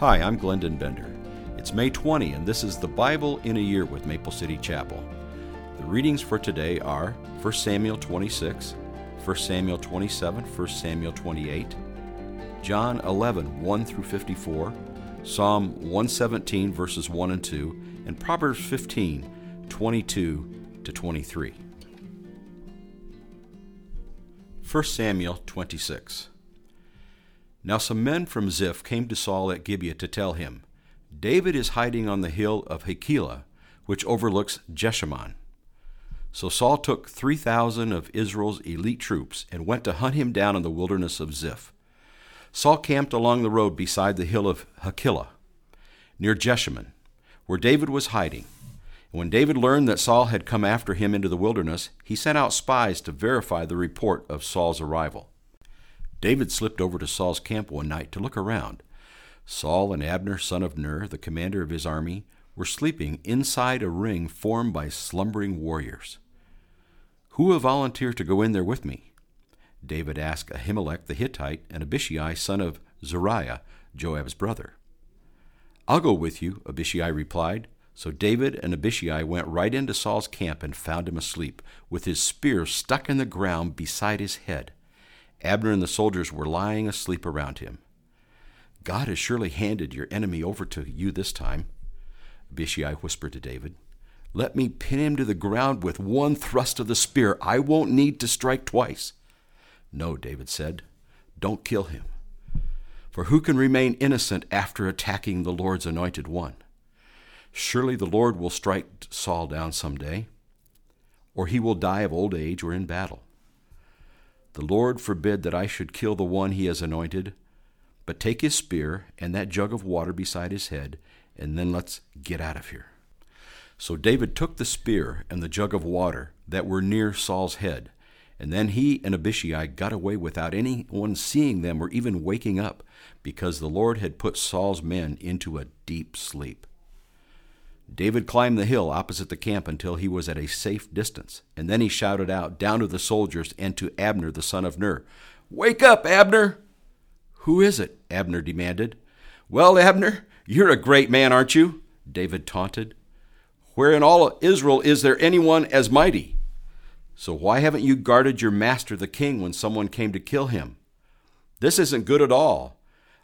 Hi, I'm Glendon Bender. It's May 20, and this is the Bible in a Year with Maple City Chapel. The readings for today are 1 Samuel 26, 1 Samuel 27, 1 Samuel 28, John 11, 1 through 54, Psalm 117, verses 1 and 2, and Proverbs 15, 22 to 23. 1 Samuel 26. Now some men from Ziph came to Saul at Gibeah to tell him, David is hiding on the hill of Hachilah, which overlooks Jeshimon. So Saul took 3,000 of Israel's elite troops and went to hunt him down in the wilderness of Ziph. Saul camped along the road beside the hill of Hachilah, near Jeshimon, where David was hiding. When David learned that Saul had come after him into the wilderness, he sent out spies to verify the report of Saul's arrival. David slipped over to Saul's camp one night to look around. Saul and Abner, son of Ner, the commander of his army, were sleeping inside a ring formed by slumbering warriors. Who will volunteer to go in there with me? David asked Ahimelech the Hittite and Abishai, son of Zeruiah, Joab's brother. I'll go with you, Abishai replied. So David and Abishai went right into Saul's camp and found him asleep, with his spear stuck in the ground beside his head. Abner and the soldiers were lying asleep around him. God has surely handed your enemy over to you this time, Abishai whispered to David. Let me pin him to the ground with one thrust of the spear. I won't need to strike twice. No, David said, don't kill him. For who can remain innocent after attacking the Lord's anointed one? Surely the Lord will strike Saul down some day, or he will die of old age or in battle. The Lord forbid that I should kill the one he has anointed, but take his spear and that jug of water beside his head, and then let's get out of here. So David took the spear and the jug of water that were near Saul's head, and then he and Abishai got away without anyone seeing them or even waking up, because the Lord had put Saul's men into a deep sleep. David climbed the hill opposite the camp until he was at a safe distance, and then he shouted out down to the soldiers and to Abner the son of Ner, Wake up, Abner! Who is it? Abner demanded. Well, Abner, you're a great man, aren't you? David taunted. Where in all Israel is there anyone as mighty? So why haven't you guarded your master the king when someone came to kill him? This isn't good at all.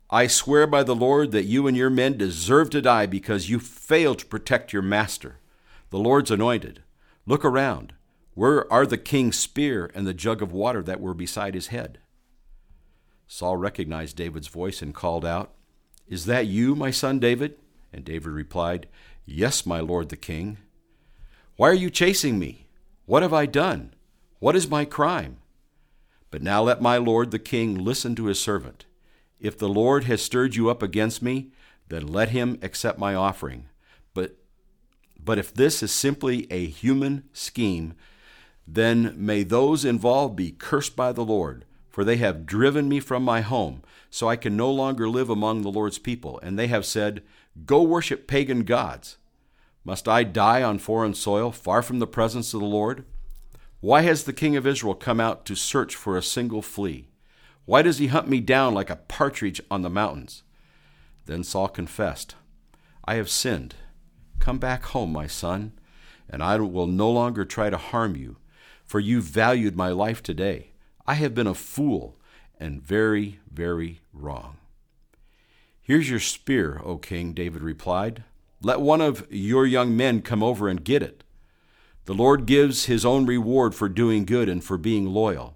I swear by the Lord that you and your men deserve to die because you failed to protect your master, the Lord's anointed. Look around. Where are the king's spear and the jug of water that were beside his head? Saul recognized David's voice and called out, Is that you, my son David? And David replied, Yes, my lord the king. Why are you chasing me? What have I done? What is my crime? But now let my lord the king listen to his servant. If the Lord has stirred you up against me, then let him accept my offering. But, but if this is simply a human scheme, then may those involved be cursed by the Lord, for they have driven me from my home, so I can no longer live among the Lord's people. And they have said, Go worship pagan gods. Must I die on foreign soil, far from the presence of the Lord? Why has the king of Israel come out to search for a single flea? Why does he hunt me down like a partridge on the mountains? Then Saul confessed, I have sinned. Come back home, my son, and I will no longer try to harm you, for you valued my life today. I have been a fool and very, very wrong. Here's your spear, O king, David replied. Let one of your young men come over and get it. The Lord gives his own reward for doing good and for being loyal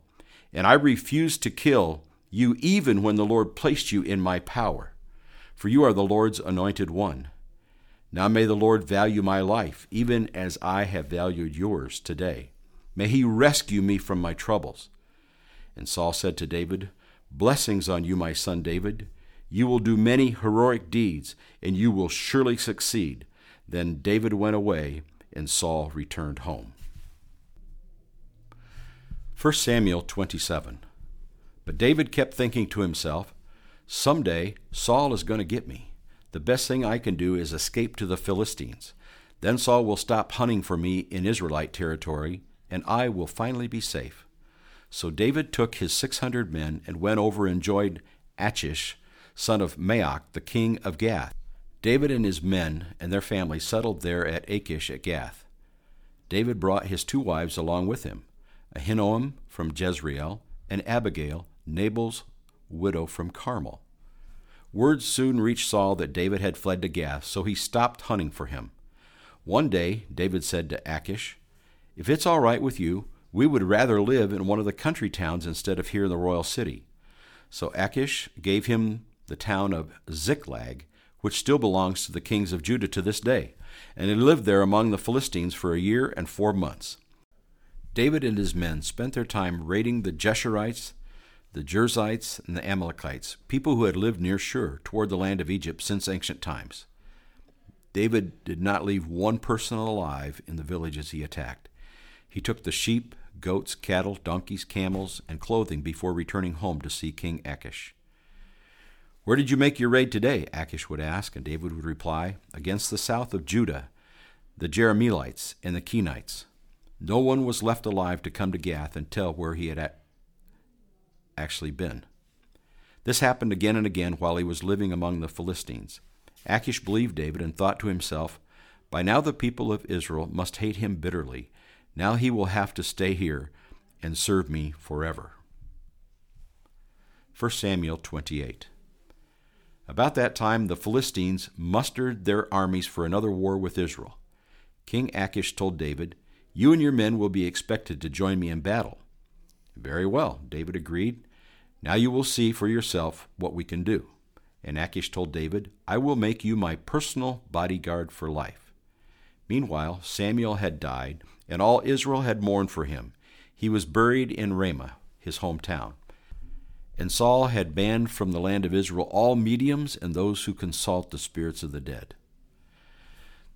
and I refuse to kill you even when the Lord placed you in my power, for you are the Lord's anointed one. Now may the Lord value my life, even as I have valued yours today. May he rescue me from my troubles. And Saul said to David, Blessings on you, my son David. You will do many heroic deeds, and you will surely succeed. Then David went away, and Saul returned home. 1 Samuel 27. But David kept thinking to himself, Someday Saul is going to get me. The best thing I can do is escape to the Philistines. Then Saul will stop hunting for me in Israelite territory, and I will finally be safe. So David took his 600 men and went over and joined Achish, son of Maoch, the king of Gath. David and his men and their families settled there at Achish at Gath. David brought his two wives along with him, Ahinoam from Jezreel, and Abigail, Nabal's widow from Carmel. Word soon reached Saul that David had fled to Gath, so he stopped hunting for him. One day, David said to Achish, If it's all right with you, we would rather live in one of the country towns instead of here in the royal city. So Achish gave him the town of Ziklag, which still belongs to the kings of Judah to this day, and he lived there among the Philistines for a year and four months. David and his men spent their time raiding the Geshurites, the Girzites, and the Amalekites, people who had lived near Shur, toward the land of Egypt since ancient times. David did not leave one person alive in the villages he attacked. He took the sheep, goats, cattle, donkeys, camels, and clothing before returning home to see King Achish. Where did you make your raid today? Achish would ask, and David would reply, Against the south of Judah, the Jerahmeelites and the Kenites. No one was left alive to come to Gath and tell where he had actually been. This happened again and again while he was living among the Philistines. Achish believed David and thought to himself, By now the people of Israel must hate him bitterly. Now he will have to stay here and serve me forever. 1 Samuel 28. About that time, the Philistines mustered their armies for another war with Israel. King Achish told David, You and your men will be expected to join me in battle. Very well, David agreed. Now you will see for yourself what we can do. And Achish told David, I will make you my personal bodyguard for life. Meanwhile, Samuel had died, and all Israel had mourned for him. He was buried in Ramah, his hometown. And Saul had banned from the land of Israel all mediums and those who consult the spirits of the dead.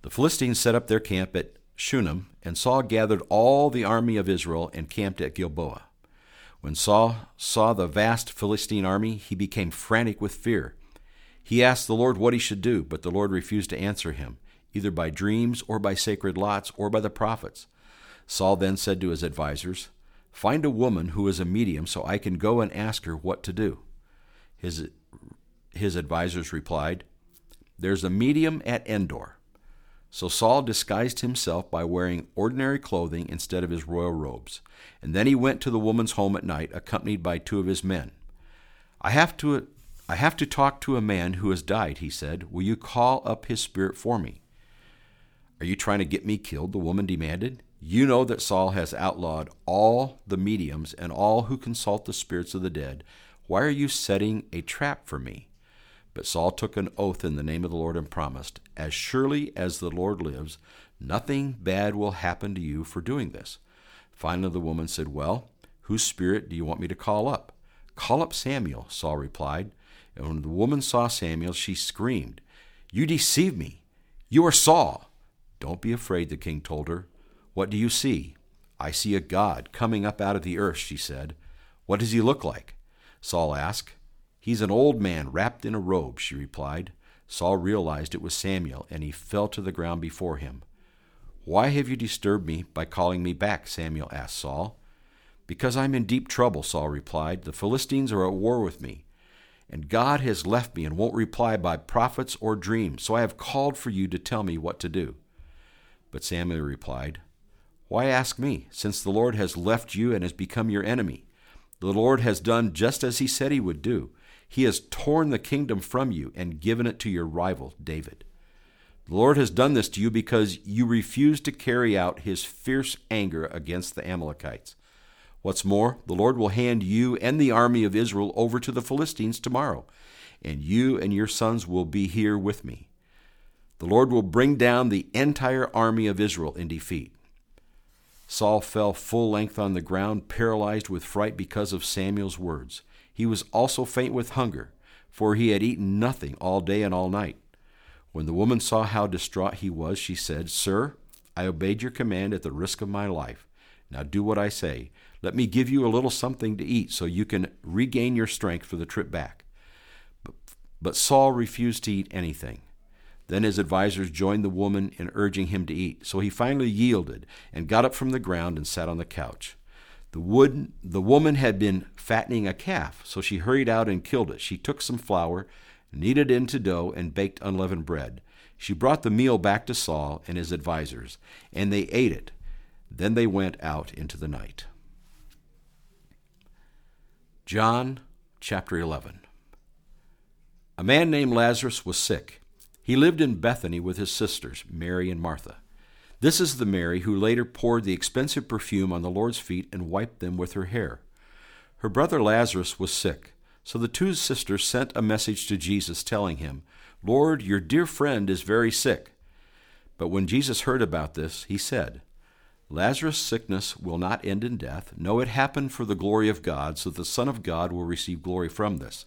The Philistines set up their camp at Shunem, and Saul gathered all the army of Israel and camped at Gilboa. When Saul saw the vast Philistine army, he became frantic with fear. He asked the Lord what he should do, but the Lord refused to answer him, either by dreams or by sacred lots or by the prophets. Saul then said to his advisers, Find a woman who is a medium so I can go and ask her what to do. His, his advisers replied, There's a medium at Endor. So Saul disguised himself by wearing ordinary clothing instead of his royal robes. And then he went to the woman's home at night, accompanied by two of his men. I have to I have to talk to a man who has died, he said. Will you call up his spirit for me? Are you trying to get me killed? the woman demanded. You know that Saul has outlawed all the mediums and all who consult the spirits of the dead. Why are you setting a trap for me? But Saul took an oath in the name of the Lord and promised, As surely as the Lord lives, nothing bad will happen to you for doing this. Finally, the woman said, Well, whose spirit do you want me to call up? Call up Samuel, Saul replied. And when the woman saw Samuel, she screamed, You deceive me! You are Saul! Don't be afraid, the king told her. What do you see? I see a God coming up out of the earth, she said. What does he look like? Saul asked. He's an old man wrapped in a robe, she replied. Saul realized it was Samuel, and he fell to the ground before him. Why have you disturbed me by calling me back? Samuel asked Saul. Because I'm in deep trouble, Saul replied. The Philistines are at war with me and God has left me and won't reply by prophets or dreams. So I have called for you to tell me what to do. But Samuel replied, Why ask me, since the Lord has left you and has become your enemy? The Lord has done just as he said he would do. He has torn the kingdom from you and given it to your rival, David. The Lord has done this to you because you refused to carry out his fierce anger against the Amalekites. What's more, the Lord will hand you and the army of Israel over to the Philistines tomorrow, and you and your sons will be here with me. The Lord will bring down the entire army of Israel in defeat. Saul fell full length on the ground, paralyzed with fright because of Samuel's words. He was also faint with hunger, for he had eaten nothing all day and all night. When the woman saw how distraught he was, she said, Sir, I obeyed your command at the risk of my life. Now do what I say. Let me give you a little something to eat so you can regain your strength for the trip back. But, Saul refused to eat anything. Then his advisers joined the woman in urging him to eat. So he finally yielded and got up from the ground and sat on the couch. The, wood, the woman had been fattening a calf, so she hurried out and killed it. She took some flour kneaded it into dough, and baked unleavened bread. She brought the meal back to Saul and his advisers, and they ate it. Then they went out into the night. John chapter 11. A man named Lazarus was sick. He lived in Bethany with his sisters, Mary and Martha. This is the Mary who later poured the expensive perfume on the Lord's feet and wiped them with her hair. Her brother Lazarus was sick, so the two sisters sent a message to Jesus telling him, Lord, your dear friend is very sick. But when Jesus heard about this, he said, Lazarus' sickness will not end in death. No, it happened for the glory of God, so the Son of God will receive glory from this.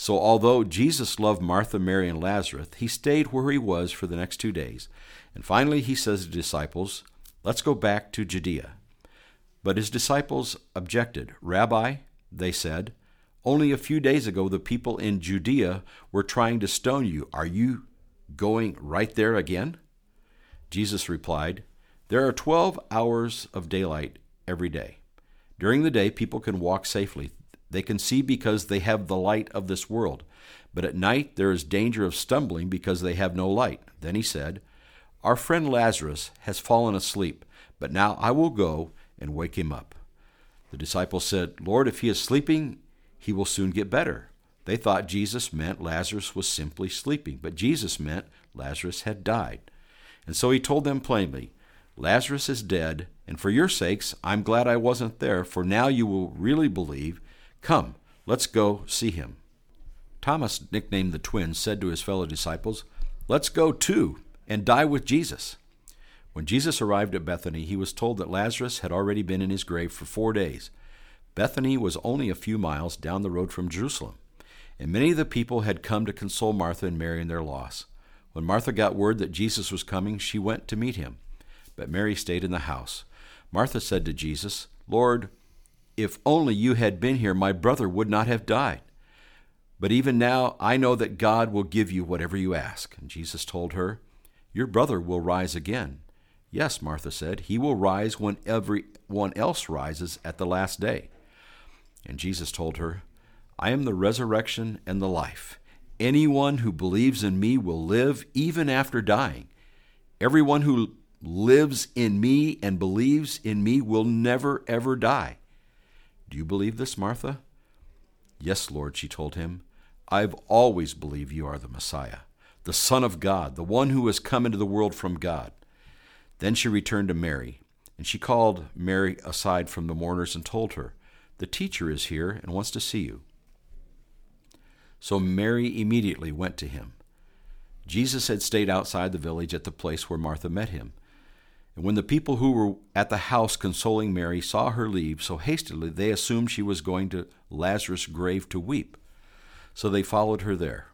So, although Jesus loved Martha, Mary, and Lazarus, he stayed where he was for the next two days. And finally, he says to the disciples, Let's go back to Judea. But his disciples objected. Rabbi, they said, only a few days ago the people in Judea were trying to stone you. Are you going right there again? Jesus replied, There are 12 hours of daylight every day. During the day, people can walk safely. They can see because they have the light of this world. But at night, there is danger of stumbling because they have no light. Then he said, Our friend Lazarus has fallen asleep, but now I will go and wake him up. The disciples said, Lord, if he is sleeping, he will soon get better. They thought Jesus meant Lazarus was simply sleeping, but Jesus meant Lazarus had died. And so he told them plainly, Lazarus is dead, and for your sakes, I'm glad I wasn't there, for now you will really believe. Come, let's go see him. Thomas, nicknamed the twin, said to his fellow disciples, Let's go too and die with Jesus. When Jesus arrived at Bethany, he was told that Lazarus had already been in his grave for four days. Bethany was only a few miles down the road from Jerusalem, and many of the people had come to console Martha and Mary in their loss. When Martha got word that Jesus was coming, she went to meet him, but Mary stayed in the house. Martha said to Jesus, Lord, if only you had been here, my brother would not have died. But even now I know that God will give you whatever you ask. And Jesus told her, Your brother will rise again. Yes, Martha said, He will rise when everyone else rises at the last day. And Jesus told her, I am the resurrection and the life. Anyone who believes in me will live even after dying. Everyone who lives in me and believes in me will never, ever die. Do you believe this, Martha? Yes, Lord, she told him. I've always believed you are the Messiah, the Son of God, the one who has come into the world from God. Then she returned to Mary, and she called Mary aside from the mourners and told her, The teacher is here and wants to see you. So Mary immediately went to him. Jesus had stayed outside the village at the place where Martha met him. And when the people who were at the house consoling Mary saw her leave so hastily, they assumed she was going to Lazarus' grave to weep. So they followed her there.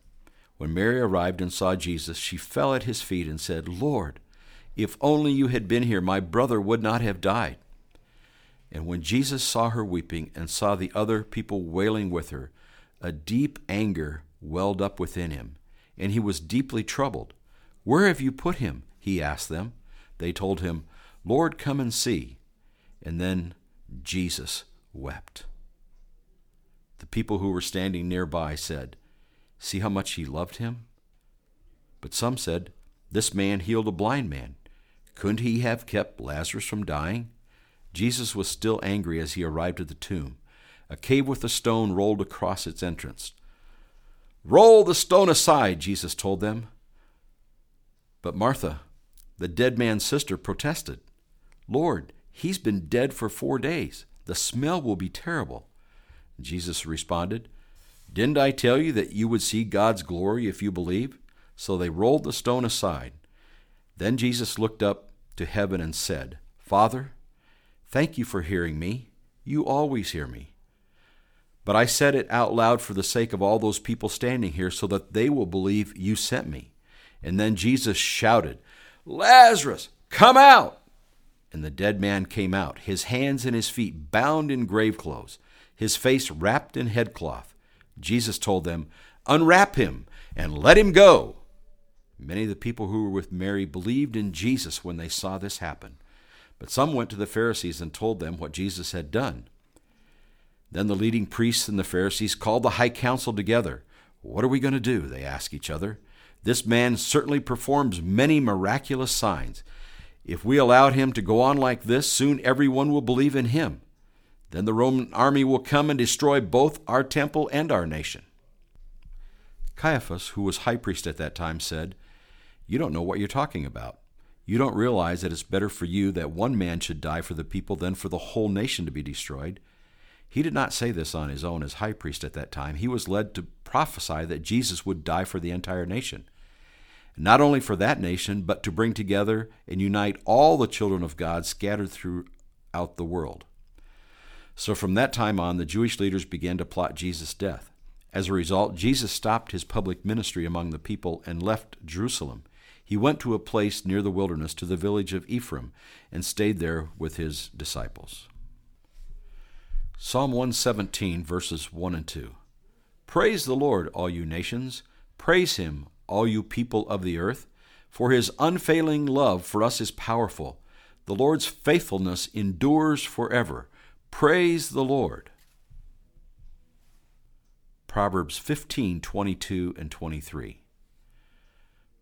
When Mary arrived and saw Jesus, she fell at his feet and said, Lord, if only you had been here, my brother would not have died. And when Jesus saw her weeping and saw the other people wailing with her, a deep anger welled up within him, and he was deeply troubled. Where have you put him? he asked them. They told him, Lord, come and see. And then Jesus wept. The people who were standing nearby said, See how much he loved him? But some said, This man healed a blind man. Couldn't he have kept Lazarus from dying? Jesus was still angry as he arrived at the tomb. A cave with a stone rolled across its entrance. Roll the stone aside, Jesus told them. But Martha, the dead man's sister, protested. Lord, he's been dead for four days. The smell will be terrible. Jesus responded, Didn't I tell you that you would see God's glory if you believe? So they rolled the stone aside. Then Jesus looked up to heaven and said, Father, thank you for hearing me. You always hear me. But I said it out loud for the sake of all those people standing here so that they will believe you sent me. And then Jesus shouted, Lazarus, come out! And the dead man came out, his hands and his feet bound in grave clothes, his face wrapped in headcloth. Jesus told them, Unwrap him and let him go. Many of the people who were with Mary believed in Jesus when they saw this happen. But some went to the Pharisees and told them what Jesus had done. Then the leading priests and the Pharisees called the high council together. What are we going to do? They asked each other. This man certainly performs many miraculous signs. If we allowed him to go on like this, soon everyone will believe in him. Then the Roman army will come and destroy both our temple and our nation. Caiaphas, who was high priest at that time, said, You don't know what you're talking about. You don't realize that it's better for you that one man should die for the people than for the whole nation to be destroyed. He did not say this on his own as high priest at that time. He was led to prophesy that Jesus would die for the entire nation. Not only for that nation, but to bring together and unite all the children of God scattered throughout the world. So from that time on, the Jewish leaders began to plot Jesus' death. As a result, Jesus stopped his public ministry among the people and left Jerusalem he went to a place near the wilderness to the village of Ephraim and stayed there with his disciples. Psalm 117, verses 1 and 2. Praise the Lord, all you nations. Praise him, all you people of the earth. For his unfailing love for us is powerful. The Lord's faithfulness endures forever. Praise the Lord. Proverbs 15, 22 and 23.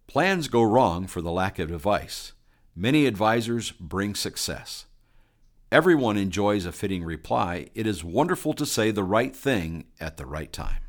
Plans go wrong for the lack of advice. Many advisers bring success. Everyone enjoys a fitting reply. It is wonderful to say the right thing at the right time.